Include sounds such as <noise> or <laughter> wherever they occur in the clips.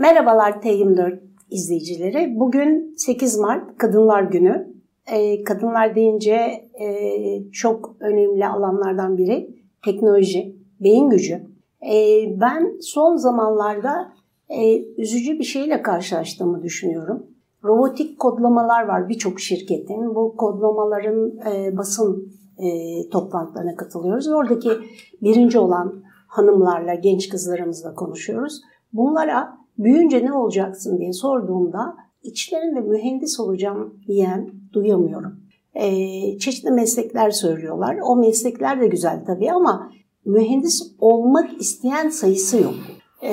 Merhabalar T24 izleyicileri. Bugün 8 Mart Kadınlar Günü. Ee, kadınlar deyince e, çok önemli alanlardan biri teknoloji, beyin gücü. Ee, ben son zamanlarda e, üzücü bir şeyle karşılaştığımı düşünüyorum. Robotik kodlamalar var birçok şirketin. Bu kodlamaların e, basın toplantılarına katılıyoruz. Oradaki birinci olan hanımlarla, genç kızlarımızla konuşuyoruz. Bunlara büyüyünce ne olacaksın diye sorduğumda içlerinde mühendis olacağım diyen duyamıyorum. E, çeşitli meslekler söylüyorlar. O meslekler de güzel tabii ama mühendis olmak isteyen sayısı yok. E,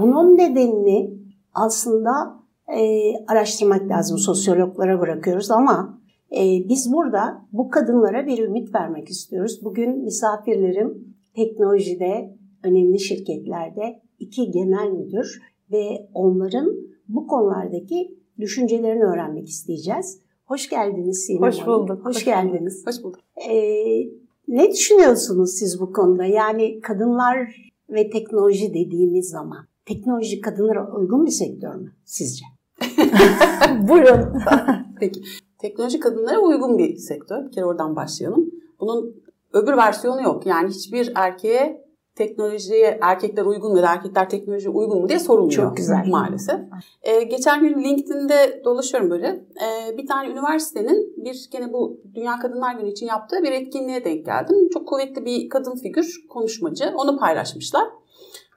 bunun nedenini aslında e, araştırmak lazım. Sosyologlara bırakıyoruz ama e, biz burada bu kadınlara bir ümit vermek istiyoruz. Bugün misafirlerim teknolojide, önemli şirketlerde iki genel müdür ve onların bu konulardaki düşüncelerini öğrenmek isteyeceğiz. Hoş geldiniz Sinem Hoş bulduk. Hoş, Hoş geldiniz. Hoş bulduk. Ee, ne düşünüyorsunuz siz bu konuda? Yani kadınlar ve teknoloji dediğimiz zaman teknoloji kadınlara uygun bir sektör mü sizce? <laughs> Buyurun. <laughs> Peki. Teknoloji kadınlara uygun bir sektör. Bir kere oradan başlayalım. Bunun öbür versiyonu yok. Yani hiçbir erkeğe teknolojiye erkekler uygun mu ya da erkekler teknolojiye uygun mu diye sorulmuyor. Çok güzel. Maalesef. Ee, geçen gün LinkedIn'de dolaşıyorum böyle. Ee, bir tane üniversitenin bir gene bu Dünya Kadınlar Günü için yaptığı bir etkinliğe denk geldim. Çok kuvvetli bir kadın figür, konuşmacı. Onu paylaşmışlar.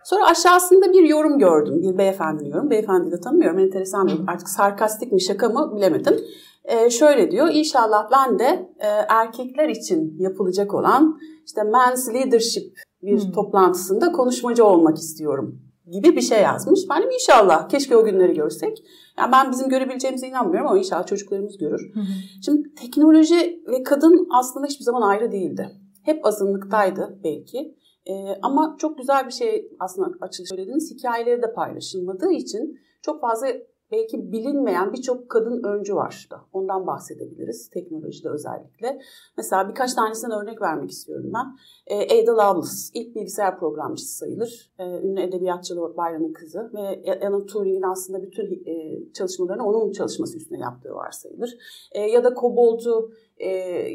Sonra aşağısında bir yorum gördüm. Bir beyefendi yorum. Beyefendi de tanımıyorum. Enteresan bir artık sarkastik mi şaka mı bilemedim. Ee, şöyle diyor. İnşallah ben de e, erkekler için yapılacak olan işte men's leadership bir hmm. toplantısında konuşmacı olmak istiyorum gibi bir şey yazmış. Ben de inşallah keşke o günleri görsek. Yani ben bizim görebileceğimize inanmıyorum ama inşallah çocuklarımız görür. Hmm. Şimdi teknoloji ve kadın aslında hiçbir zaman ayrı değildi. Hep azınlıktaydı belki. Ee, ama çok güzel bir şey aslında açılış söylediğiniz hikayeleri de paylaşılmadığı için çok fazla belki bilinmeyen birçok kadın öncü var da. Ondan bahsedebiliriz teknolojide özellikle. Mesela birkaç tanesinden örnek vermek istiyorum ben. E, Ada Lovelace ilk bilgisayar programcısı sayılır. E, ünlü edebiyatçı Lord Byron'ın kızı ve Alan Turing'in aslında bütün e, çalışmalarını onun çalışması üstüne yaptığı varsayılır. E, ya da Cobolt'u e,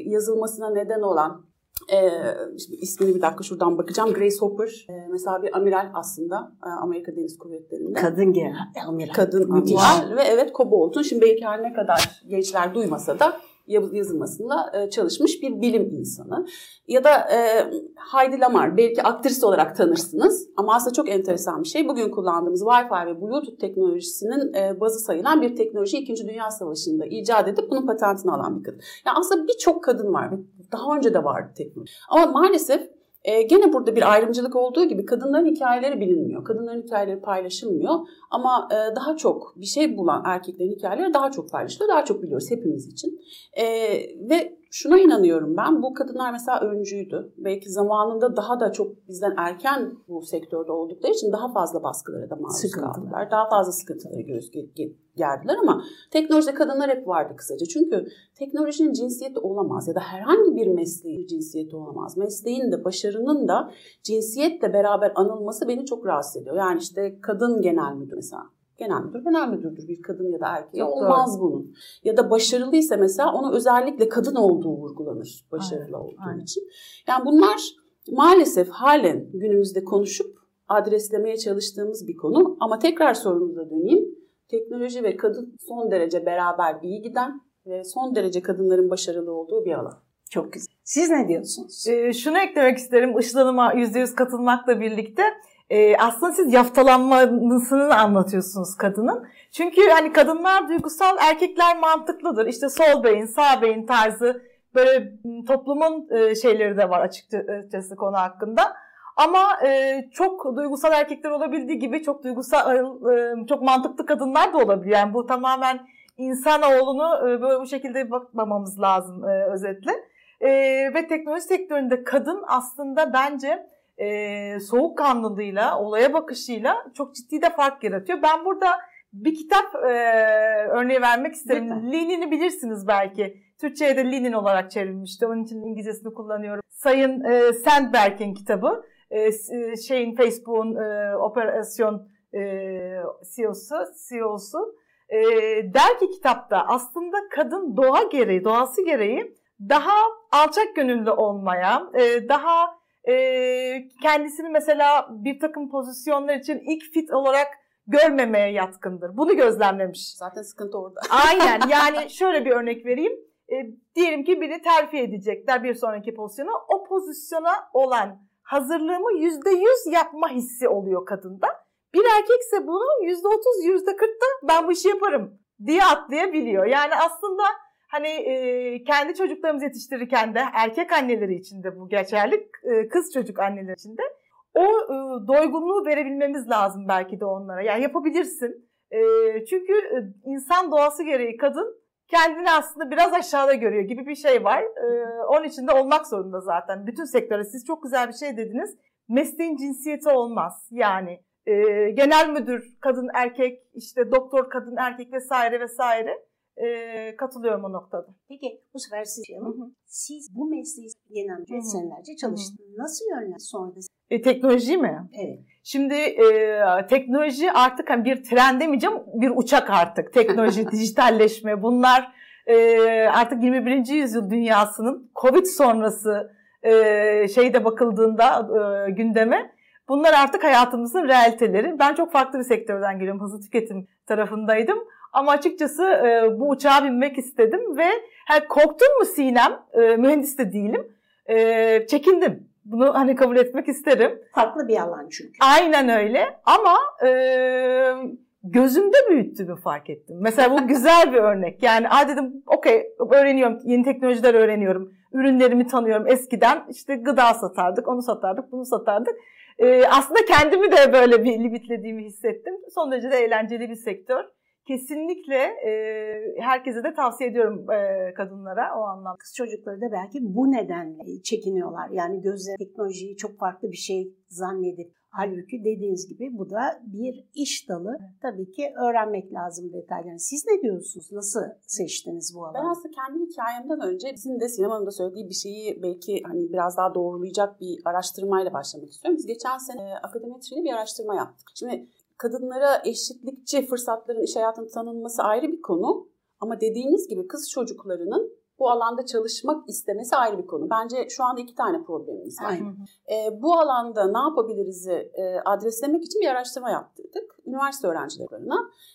yazılmasına neden olan e, ismini bir dakika şuradan bakacağım. Grace Hopper e, mesela bir amiral aslında e, Amerika Deniz Kuvvetleri'nde. Kadın amiral. Kadın amiral ve evet Kobolt'un şimdi belki her ne kadar gençler duymasa da yazılmasında e, çalışmış bir bilim insanı. Ya da e, Heidi Lamar belki aktris olarak tanırsınız ama aslında çok enteresan bir şey. Bugün kullandığımız Wi-Fi ve Bluetooth teknolojisinin e, bazı sayılan bir teknoloji 2. Dünya Savaşı'nda icat edip bunun patentini alan bir kadın. Yani aslında birçok kadın var. Daha önce de vardı teknoloji. Ama maalesef e, gene burada bir ayrımcılık olduğu gibi kadınların hikayeleri bilinmiyor. Kadınların hikayeleri paylaşılmıyor. Ama e, daha çok bir şey bulan erkeklerin hikayeleri daha çok paylaşılıyor. Daha çok biliyoruz hepimiz için. E, ve şuna inanıyorum ben. Bu kadınlar mesela öncüydü. Belki zamanında daha da çok bizden erken bu sektörde oldukları için daha fazla baskılara da maruz kaldılar. Daha fazla sıkıntılara göz gerdiler ama teknolojide kadınlar hep vardı kısaca. Çünkü teknolojinin cinsiyeti olamaz ya da herhangi bir mesleğin cinsiyeti olamaz. Mesleğin de başarının da cinsiyetle beraber anılması beni çok rahatsız ediyor. Yani işte kadın genel müdür mesela genel müdür genel müdürdür bir kadın ya da erkeğe Çok olmaz doğru. bunun. Ya da başarılıysa mesela ona özellikle kadın olduğu vurgulanır başarılı aynen, olduğu aynen. için. Yani bunlar maalesef halen günümüzde konuşup adreslemeye çalıştığımız bir konu ama tekrar sorunuza döneyim. Teknoloji ve kadın son derece beraber iyi giden ve son derece kadınların başarılı olduğu bir alan. Çok güzel. Siz ne diyorsunuz? Ee, şunu eklemek isterim Işlanıma %100 katılmakla birlikte e, aslında siz yaftalanmasını anlatıyorsunuz kadının. Çünkü hani kadınlar duygusal, erkekler mantıklıdır. İşte sol beyin, sağ beyin tarzı böyle toplumun e, şeyleri de var açıkçası konu hakkında. Ama e, çok duygusal erkekler olabildiği gibi çok duygusal, e, çok mantıklı kadınlar da olabilir. Yani bu tamamen insanoğlunu e, böyle bu şekilde bakmamamız lazım e, özetle. E, ve teknoloji sektöründe kadın aslında bence e, soğukkanlılığıyla, olaya bakışıyla çok ciddi de fark yaratıyor. Ben burada bir kitap e, örneği vermek isterim. Lütfen. Lenin'i bilirsiniz belki. Türkçe'ye de Lenin olarak çevrilmişti. Onun için İngilizcesini kullanıyorum. Sayın e, Sandberg'in kitabı. E, şeyin Facebook'un e, operasyon e, CEO'su, CEO'su e, der ki kitapta aslında kadın doğa gereği, doğası gereği daha alçak gönüllü olmaya, e, daha kendisini mesela bir takım pozisyonlar için ilk fit olarak görmemeye yatkındır. Bunu gözlemlemiş. Zaten sıkıntı orada. <laughs> Aynen yani <laughs> şöyle bir örnek vereyim. E, diyelim ki biri terfi edecekler bir sonraki pozisyona. O pozisyona olan hazırlığımı yüzde yüz yapma hissi oluyor kadında. Bir erkekse bunu yüzde otuz, yüzde kırkta ben bu işi yaparım diye atlayabiliyor. Yani aslında hani e, kendi çocuklarımızı yetiştirirken de erkek anneleri için de bu geçerli, e, kız çocuk anneleri için de o e, doygunluğu verebilmemiz lazım belki de onlara. Yani yapabilirsin. E, çünkü e, insan doğası gereği kadın kendini aslında biraz aşağıda görüyor gibi bir şey var. E, onun için de olmak zorunda zaten. Bütün sektöre siz çok güzel bir şey dediniz. Mesleğin cinsiyeti olmaz. Yani e, genel müdür kadın erkek, işte doktor kadın erkek vesaire vesaire e, katılıyorum o noktada. Peki bu sefer siz yapalım. Siz bu mesleği genelde senelerce çalıştınız. Nasıl yönlendiniz sonra da? E, teknoloji mi? Evet. Şimdi e, teknoloji artık hani bir tren demeyeceğim, bir uçak artık. Teknoloji, <laughs> dijitalleşme bunlar e, artık 21. yüzyıl dünyasının Covid sonrası e, şeyde bakıldığında e, gündeme bunlar artık hayatımızın realiteleri. Ben çok farklı bir sektörden geliyorum. Hızlı tüketim tarafındaydım. Ama açıkçası e, bu uçağa binmek istedim ve he, korktun mu Sinem? E, mühendis de değilim. E, çekindim. Bunu hani kabul etmek isterim. Farklı bir alan çünkü. Aynen öyle ama e, gözümde büyüttüğümü fark ettim. Mesela bu <laughs> güzel bir örnek. Yani a dedim okey öğreniyorum, yeni teknolojiler öğreniyorum. Ürünlerimi tanıyorum. Eskiden işte gıda satardık, onu satardık, bunu satardık. E, aslında kendimi de böyle bir limitlediğimi hissettim. Son derece de eğlenceli bir sektör kesinlikle e, herkese de tavsiye ediyorum e, kadınlara o anlamda. Kız çocukları da belki bu nedenle çekiniyorlar. Yani gözleri teknolojiyi çok farklı bir şey zannedip halbuki dediğiniz gibi bu da bir iş dalı. Tabii ki öğrenmek lazım detaylarını. Siz ne diyorsunuz? Nasıl seçtiniz bu alanı? Ben aslında kendi hikayemden önce bizim de Sinem da söylediği bir şeyi belki hani biraz daha doğrulayacak bir araştırmayla başlamak istiyorum. Biz geçen sene akademetriyle bir araştırma yaptık. Şimdi kadınlara eşitlikçi fırsatların iş hayatında tanınması ayrı bir konu. Ama dediğiniz gibi kız çocuklarının bu alanda çalışmak istemesi ayrı bir konu. Bence şu anda iki tane problemimiz var. E, bu alanda ne yapabiliriz e, adreslemek için bir araştırma yaptırdık. Üniversite öğrencilerine.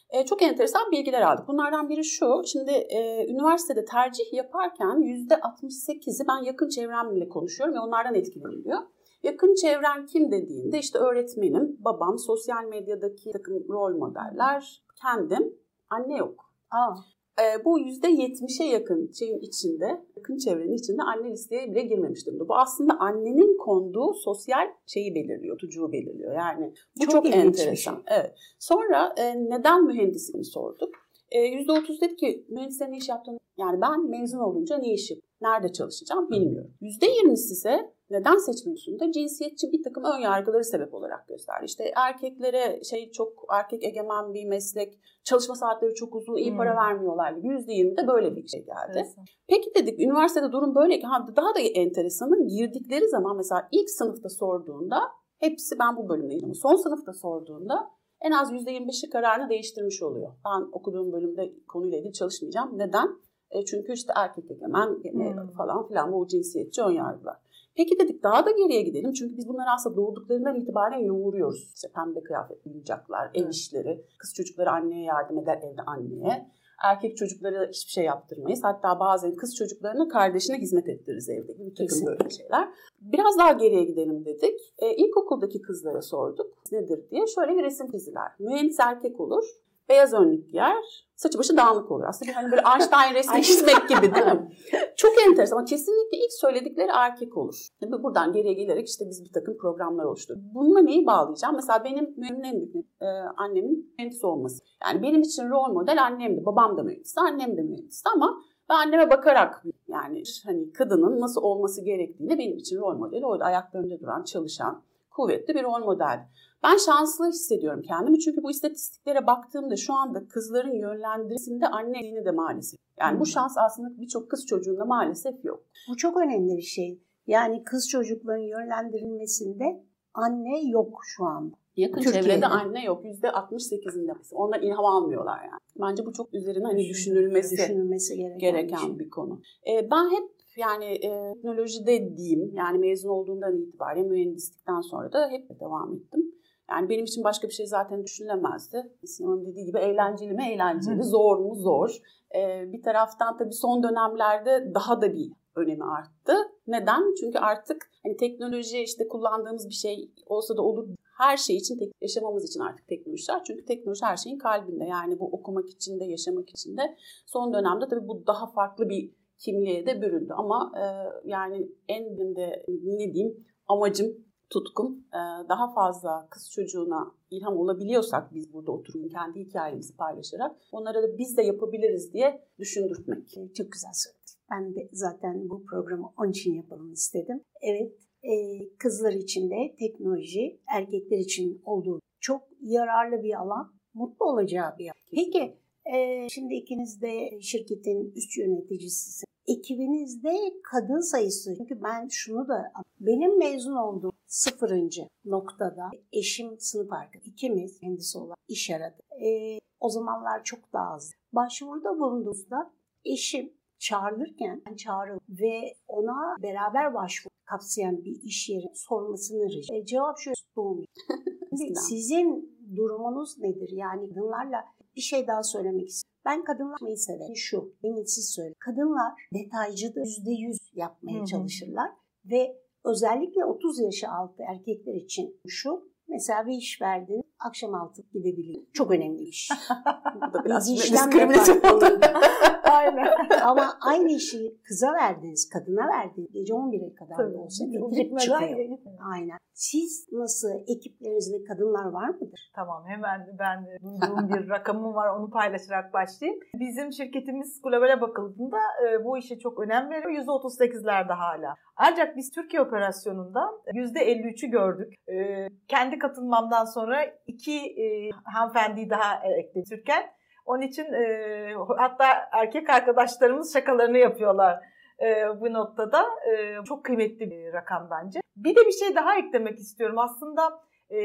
E, çok enteresan bilgiler aldık. Bunlardan biri şu. Şimdi e, üniversitede tercih yaparken %68'i ben yakın çevremle konuşuyorum ve onlardan etkileniyor. Yakın çevren kim dediğinde işte öğretmenim, babam, sosyal medyadaki takım rol modeller, kendim, anne yok. Aa. E, bu %70'e yakın şeyin içinde, yakın çevrenin içinde anne listeye bile girmemiş durumda. Bu aslında annenin konduğu sosyal şeyi belirliyor, tucuğu belirliyor. Yani bu çok, çok enteresan. Şey. Evet. Sonra e, neden mühendisliğini sorduk. E, %30 dedi ki mühendislerin ne iş yaptığını, yani ben mezun olunca ne iş nerede çalışacağım bilmiyorum. %20'si ise neden seçmiyorsun da cinsiyetçi bir takım ön yargıları sebep olarak gösterdi. İşte erkeklere şey çok erkek egemen bir meslek, çalışma saatleri çok uzun, iyi hmm. para vermiyorlar gibi %20 de böyle bir şey geldi. Evet. Peki dedik üniversitede durum böyle ki daha da enteresanı girdikleri zaman mesela ilk sınıfta sorduğunda hepsi ben bu bölümdeyim. Son sınıfta sorduğunda en az %25'i kararını değiştirmiş oluyor. Ben okuduğum bölümde konuyla ilgili çalışmayacağım. Neden? E çünkü işte erkek egemen hmm. falan filan bu cinsiyetçi ön yargılar. Peki dedik daha da geriye gidelim. Çünkü biz bunları aslında doğduklarından itibaren yoğuruyoruz. İşte pembe kıyafet giyecekler, ev işleri, kız çocukları anneye yardım eder evde anneye. Erkek çocuklara hiçbir şey yaptırmayız. Hatta bazen kız çocuklarına kardeşine hizmet ettiririz evde gibi takım böyle şeyler. Biraz daha geriye gidelim dedik. E, ilkokuldaki kızlara sorduk nedir diye. Şöyle bir resim çiziler. Mühendis erkek olur, beyaz önlük giyer, saçı başı dağınık olur. Aslında bir hani böyle Einstein <laughs> resmi çizmek gibi değil mi? Çok enteresan ama kesinlikle ilk söyledikleri erkek olur. Yani buradan geriye gelerek işte biz bir takım programlar oluşturduk. Bununla neyi bağlayacağım? Mesela benim mühendisin en büyük e, annemin mühendis olması. Yani benim için rol model annemdi. Babam da mühendis, annem de mühendis ama ben anneme bakarak yani hani kadının nasıl olması gerektiğini benim için rol modeli oydu. Ayaklarında duran, çalışan, kuvvetli bir rol model. Ben şanslı hissediyorum kendimi çünkü bu istatistiklere baktığımda şu anda kızların yönlendirisinde anneliğini de maalesef. Yani bu şans aslında birçok kız çocuğunda maalesef yok. Bu çok önemli bir şey. Yani kız çocukların yönlendirilmesinde anne yok şu anda. Yakın Türkiye'de. çevrede anne yok. Yüzde 68'inde. Onlar ilham almıyorlar yani. Bence bu çok üzerine hani düşünülmesi, düşünülmesi gereken, gereken bir, şey. bir konu. Ee, ben hep yani e, teknolojide diyeyim yani mezun olduğumdan itibaren mühendislikten sonra da hep devam ettim. Yani benim için başka bir şey zaten düşünülemezdi. Sinema'nın dediği gibi eğlenceli mi eğlenceli, zor mu zor. Ee, bir taraftan tabii son dönemlerde daha da bir önemi arttı. Neden? Çünkü artık hani teknoloji işte kullandığımız bir şey olsa da olur. Her şey için, yaşamamız için artık teknolojiler. Çünkü teknoloji her şeyin kalbinde. Yani bu okumak için de, yaşamak için de. Son dönemde tabii bu daha farklı bir kimliğe de büründü. Ama e, yani en de ne diyeyim amacım tutkum e, daha fazla kız çocuğuna ilham olabiliyorsak biz burada oturup kendi hikayemizi paylaşarak onlara da biz de yapabiliriz diye düşündürtmek. Çok güzel söyledin. Ben de zaten bu programı onun için yapalım istedim. Evet e, kızlar için de teknoloji erkekler için olduğu çok yararlı bir alan, mutlu olacağı bir alan. Peki e, şimdi ikiniz de şirketin üst yöneticisiniz. Ekibinizde kadın sayısı çünkü ben şunu da benim mezun olduğum sıfırıncı noktada eşim sınıf arkadaşı ikimiz kendisi olan iş aradı. E, o zamanlar çok daha az. Başvuruda bulunduğumuzda eşim çağrılırken ben çağrıldım ve ona beraber başvuru kapsayan bir iş yeri sormasını rica e, Cevap şu doğum. <laughs> sizin durumunuz nedir? Yani kadınlarla bir şey daha söylemek istiyorum. Ben kadınlarmayı severim. Şu, demin siz söyle. Kadınlar detaycıda yüzde yüz yapmaya Hı-hı. çalışırlar ve özellikle 30 yaşı altı erkekler için şu, mesela bir iş verdin, akşam altı gidebiliyor. Çok önemli bir iş. <laughs> Bu da biraz diskriminatif oldu. <laughs> Aynen. Ama aynı işi kıza verdiniz, kadına verdiniz. Gece 11'e kadar Tabii. da olsa getirip çıkıyor. Aynen. Siz nasıl ekiplerinizde kadınlar var mıdır? Tamam hemen ben duyduğum bir rakamım var onu paylaşarak başlayayım. Bizim şirketimiz globale bakıldığında e, bu işe çok önem veriyor. %38'lerde hala. Ancak biz Türkiye operasyonunda %53'ü gördük. E, kendi katılmamdan sonra iki e, hanımefendiyi daha ekletirken onun için e, hatta erkek arkadaşlarımız şakalarını yapıyorlar e, bu noktada. E, çok kıymetli bir rakam bence. Bir de bir şey daha eklemek istiyorum. Aslında e,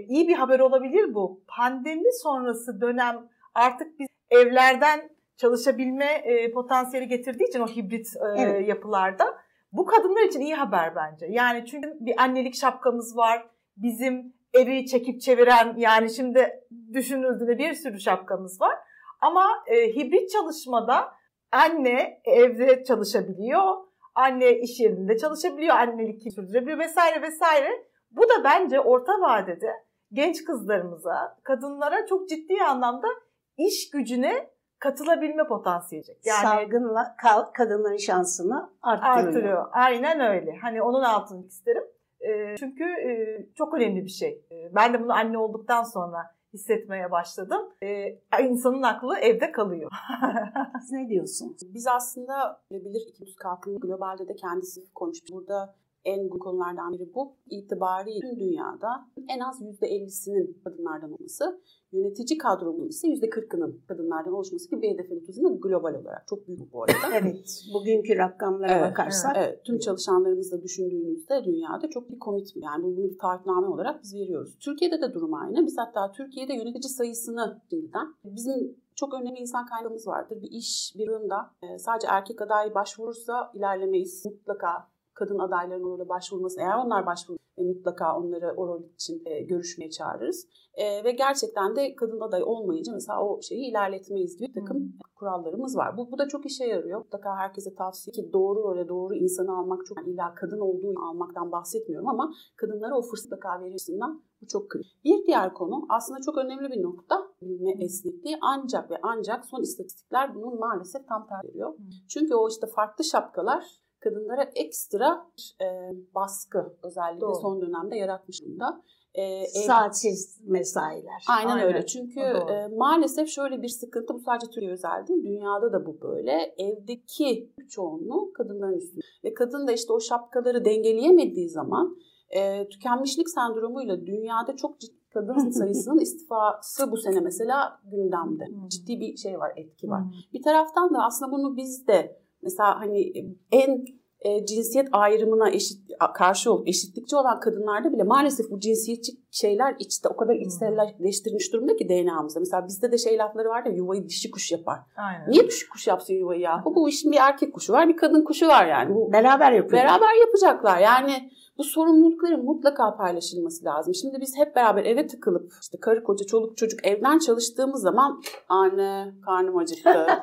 iyi bir haber olabilir bu. Pandemi sonrası dönem artık biz evlerden çalışabilme e, potansiyeli getirdiği için o hibrit e, evet. yapılarda bu kadınlar için iyi haber bence. Yani çünkü bir annelik şapkamız var. Bizim evi çekip çeviren yani şimdi düşünüldüğünde bir sürü şapkamız var. Ama e, hibrit çalışmada anne evde çalışabiliyor, anne iş yerinde çalışabiliyor, annelik sürdürebiliyor vesaire vesaire. Bu da bence orta vadede genç kızlarımıza, kadınlara çok ciddi anlamda iş gücüne katılabilme potansiyeli. Yani salgınla kadınların şansını arttırıyor. Arttırıyor. Aynen öyle. Hani onun altını isterim. E, çünkü e, çok önemli bir şey. E, ben de bunu anne olduktan sonra hissetmeye başladım. Ee, insanın aklı evde kalıyor. Siz ne diyorsunuz? Biz aslında bilir ikimiz kalkınma globalde de kendisi konuşmuş. Burada en konulardan biri bu. İtibariyle tüm dünyada en az %50'sinin kadınlardan olması, yönetici kadronun ise %40'ının kadınlardan oluşması gibi bir hedefin tutulması global olarak. Çok büyük bu arada. <laughs> evet. Bugünkü rakamlara evet, bakarsak. Evet. Tüm çalışanlarımızla düşündüğünüzde dünyada çok bir komit yani bunu bir taahhütname olarak biz veriyoruz. Türkiye'de de durum aynı. Biz hatta Türkiye'de yönetici sayısını şimdiden bizim çok önemli insan kaynağımız vardır. Bir iş bir yılında e, sadece erkek aday başvurursa ilerlemeyiz. Mutlaka kadın adayların orada başvurması eğer onlar başvurur e, mutlaka onları o rol için e, görüşmeye çağırırız. E, ve gerçekten de kadın aday olmayınca mesela o şeyi ilerletmeyiz diye bir takım hmm. kurallarımız var. Bu, bu da çok işe yarıyor. Mutlaka herkese tavsiye ki doğru role doğru insanı almak çok yani illa kadın olduğu almaktan bahsetmiyorum ama kadınlara o fırsat mutlaka veriyorsundan bu çok kritik. Bir diğer konu aslında çok önemli bir nokta bilme esnekliği ancak ve ancak son istatistikler bunun maalesef tam tersi veriyor. Hmm. Çünkü o işte farklı şapkalar kadınlara ekstra e, baskı özellikle Doğru. son dönemde yaratmış durumda. E, Saatsiz mesailer. Aynen, Aynen. öyle. Çünkü e, maalesef şöyle bir sıkıntı bu sadece Türkiye özel değil. Dünyada da bu böyle. Evdeki çoğunluğu kadınların üstünde. Ve kadın da işte o şapkaları dengeleyemediği zaman e, tükenmişlik sendromuyla dünyada çok ciddi kadın <laughs> sayısının istifası bu sene mesela gündemde. Ciddi bir şey var, etki var. Bir taraftan da aslında bunu biz de Mesela hani en e, cinsiyet ayrımına eşit karşı olup eşitlikçi olan kadınlarda bile maalesef bu cinsiyetçi şeyler içte o kadar içselleştirilmiş durumda ki DNA'mızda. Mesela bizde de şey lafları var ya yuvayı dişi kuş yapar. Aynen. Niye dişi kuş yapsın yuvayı ya? Bu, bu işin bir erkek kuşu var bir kadın kuşu var yani. Bu, beraber yapıyor. Beraber yapacaklar yani bu sorumlulukların mutlaka paylaşılması lazım. Şimdi biz hep beraber eve tıkılıp işte karı koca çoluk çocuk evden çalıştığımız zaman anne karnım acıktı. <laughs>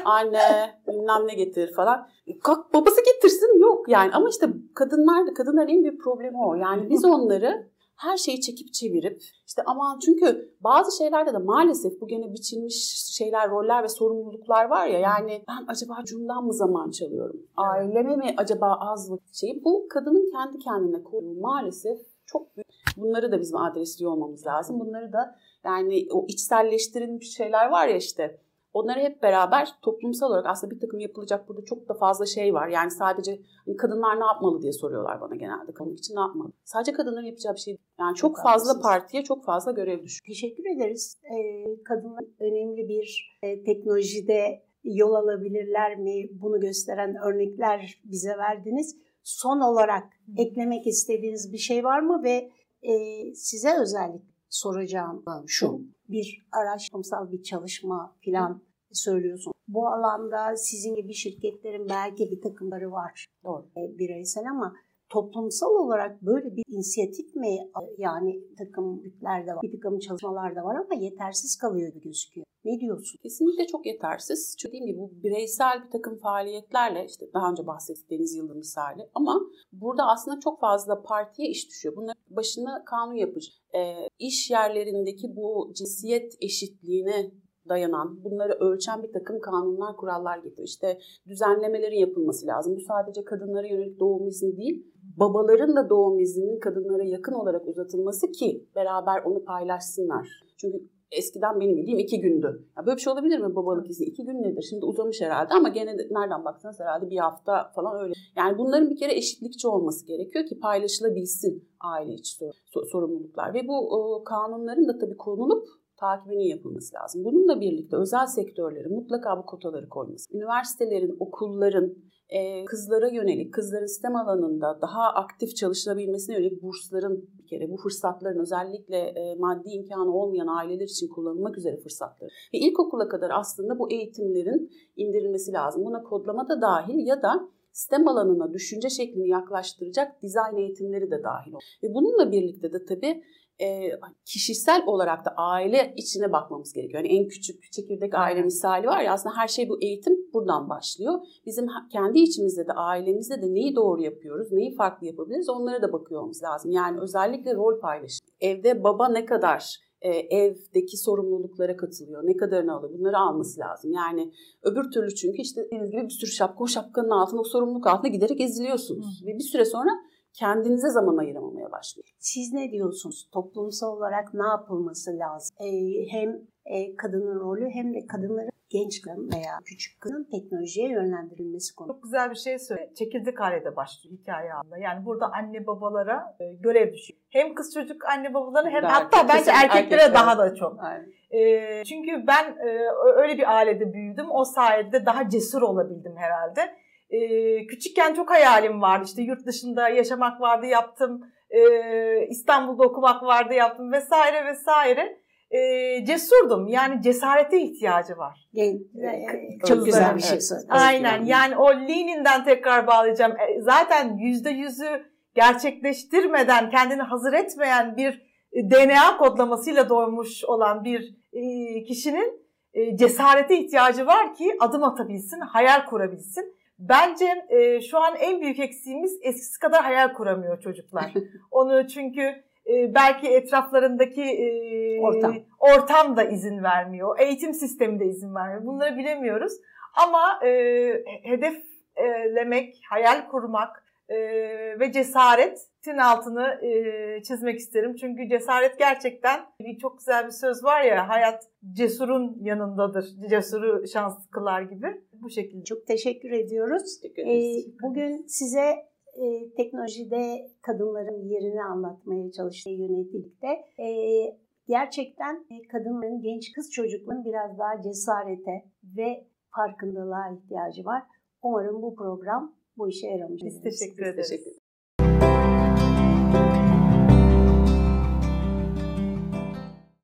<laughs> anne bilmem ne getir falan. Kalk babası getirsin yok yani ama işte kadınlar da kadınların en büyük problemi o. Yani biz onları her şeyi çekip çevirip işte aman çünkü bazı şeylerde de maalesef bu gene biçilmiş şeyler, roller ve sorumluluklar var ya yani ben acaba cumdan mı zaman çalıyorum? Aileme mi acaba az vakit şeyi? Bu kadının kendi kendine koyduğu maalesef çok büyük. Bunları da bizim adresliyor olmamız lazım. Bunları da yani o içselleştirilmiş şeyler var ya işte Onları hep beraber toplumsal olarak aslında bir takım yapılacak burada çok da fazla şey var. Yani sadece hani kadınlar ne yapmalı diye soruyorlar bana genelde. Kadın için ne yapmalı? Sadece kadınların yapacağı bir şey Yani çok, çok fazla haklısınız. partiye çok fazla görev düşüyor. Teşekkür ederiz. Ee, kadınlar önemli bir e, teknolojide yol alabilirler mi? Bunu gösteren örnekler bize verdiniz. Son olarak eklemek istediğiniz bir şey var mı ve e, size özellikle soracağım şu bir araştırmasal bir çalışma falan söylüyorsun. Bu alanda sizin gibi şirketlerin belki bir takımları var Doğru. E, bireysel ama toplumsal olarak böyle bir inisiyatif mi yani takımlıklarda var, bir takım çalışmalar da var ama yetersiz kalıyor gibi gözüküyor. Ne diyorsun? Kesinlikle çok yetersiz. Çünkü dediğim gibi bu bireysel bir takım faaliyetlerle işte daha önce bahsettiğiniz yılın misali ama burada aslında çok fazla partiye iş düşüyor. Bunların başına kanun yapıcı. E, iş yerlerindeki bu cinsiyet eşitliğine dayanan, bunları ölçen bir takım kanunlar, kurallar getiriyor. İşte düzenlemelerin yapılması lazım. Bu sadece kadınlara yönelik doğum izni değil, babaların da doğum izninin kadınlara yakın olarak uzatılması ki beraber onu paylaşsınlar. Çünkü eskiden benim bildiğim iki gündü. Ya böyle bir şey olabilir mi babalık izni? İki gün nedir? Şimdi uzamış herhalde ama gene de, nereden baksanız herhalde bir hafta falan öyle. Yani bunların bir kere eşitlikçi olması gerekiyor ki paylaşılabilsin aile içi sorumluluklar. Ve bu o, kanunların da tabii konulup takibinin yapılması lazım. Bununla birlikte özel sektörlerin mutlaka bu kotaları koyması. Üniversitelerin, okulların, e, kızlara yönelik, kızların STEM alanında daha aktif çalışılabilmesine yönelik bursların bir kere bu fırsatların özellikle e, maddi imkanı olmayan aileler için kullanılmak üzere fırsatları. Ve ilkokula kadar aslında bu eğitimlerin indirilmesi lazım. Buna kodlama da dahil ya da STEM alanına düşünce şeklini yaklaştıracak dizayn eğitimleri de dahil. Ve bununla birlikte de tabii e, kişisel olarak da aile içine bakmamız gerekiyor. Yani en küçük çekirdek aile misali var ya aslında her şey bu eğitim buradan başlıyor. Bizim kendi içimizde de ailemizde de neyi doğru yapıyoruz, neyi farklı yapabiliriz onlara da bakıyoruz lazım. Yani özellikle rol paylaşım. Evde baba ne kadar e, evdeki sorumluluklara katılıyor. Ne kadarını alıyor? Bunları alması lazım. Yani öbür türlü çünkü işte dediğiniz gibi bir sürü şapka o şapkanın altında o sorumluluk altında giderek eziliyorsunuz. Hı. Ve bir süre sonra kendinize zaman ayıramamaya başlıyor. Siz ne diyorsunuz? Toplumsal olarak ne yapılması lazım? Ee, hem e, kadının rolü hem de kadınların genç kadın veya küçük kadın teknolojiye yönlendirilmesi konu. Çok güzel bir şey söyledi. Çekirdek ailede başlıyor hikaye anında. Yani burada anne babalara e, görev düşüyor. Hem kız çocuk anne babaları hem hatta erkek, bence erkeklere erkek daha da çok. E, çünkü ben e, öyle bir ailede büyüdüm. O sayede daha cesur olabildim herhalde. E, küçükken çok hayalim vardı. İşte yurt dışında yaşamak vardı yaptım. E, İstanbul'da okumak vardı yaptım vesaire vesaire. E, cesurdum. Yani cesarete ihtiyacı var. çok güzel bir şey söyledin. Aynen. Yani o Lenin'den tekrar bağlayacağım. E, zaten yüzde yüzü gerçekleştirmeden, kendini hazır etmeyen bir DNA kodlamasıyla doğmuş olan bir kişinin cesarete ihtiyacı var ki adım atabilsin, hayal kurabilsin. Bence e, şu an en büyük eksiğimiz eskisi kadar hayal kuramıyor çocuklar. <laughs> Onu çünkü e, belki etraflarındaki e, ortam. ortam da izin vermiyor. Eğitim sistemi de izin vermiyor. Bunları bilemiyoruz. Ama e, hedeflemek, hayal kurmak e, ve cesaretin altını e, çizmek isterim. Çünkü cesaret gerçekten bir çok güzel bir söz var ya hayat cesurun yanındadır. Cesuru şans kılar gibi bu şekilde. Çok teşekkür ediyoruz. Teşekkür ee, bugün size e, teknolojide kadınların yerini anlatmaya çalıştığı yönelikte e, gerçekten e, kadınların, genç kız çocukların biraz daha cesarete ve farkındalığa ihtiyacı var. Umarım bu program bu işe yaramış. Biz teşekkür ederiz. Teşekkür.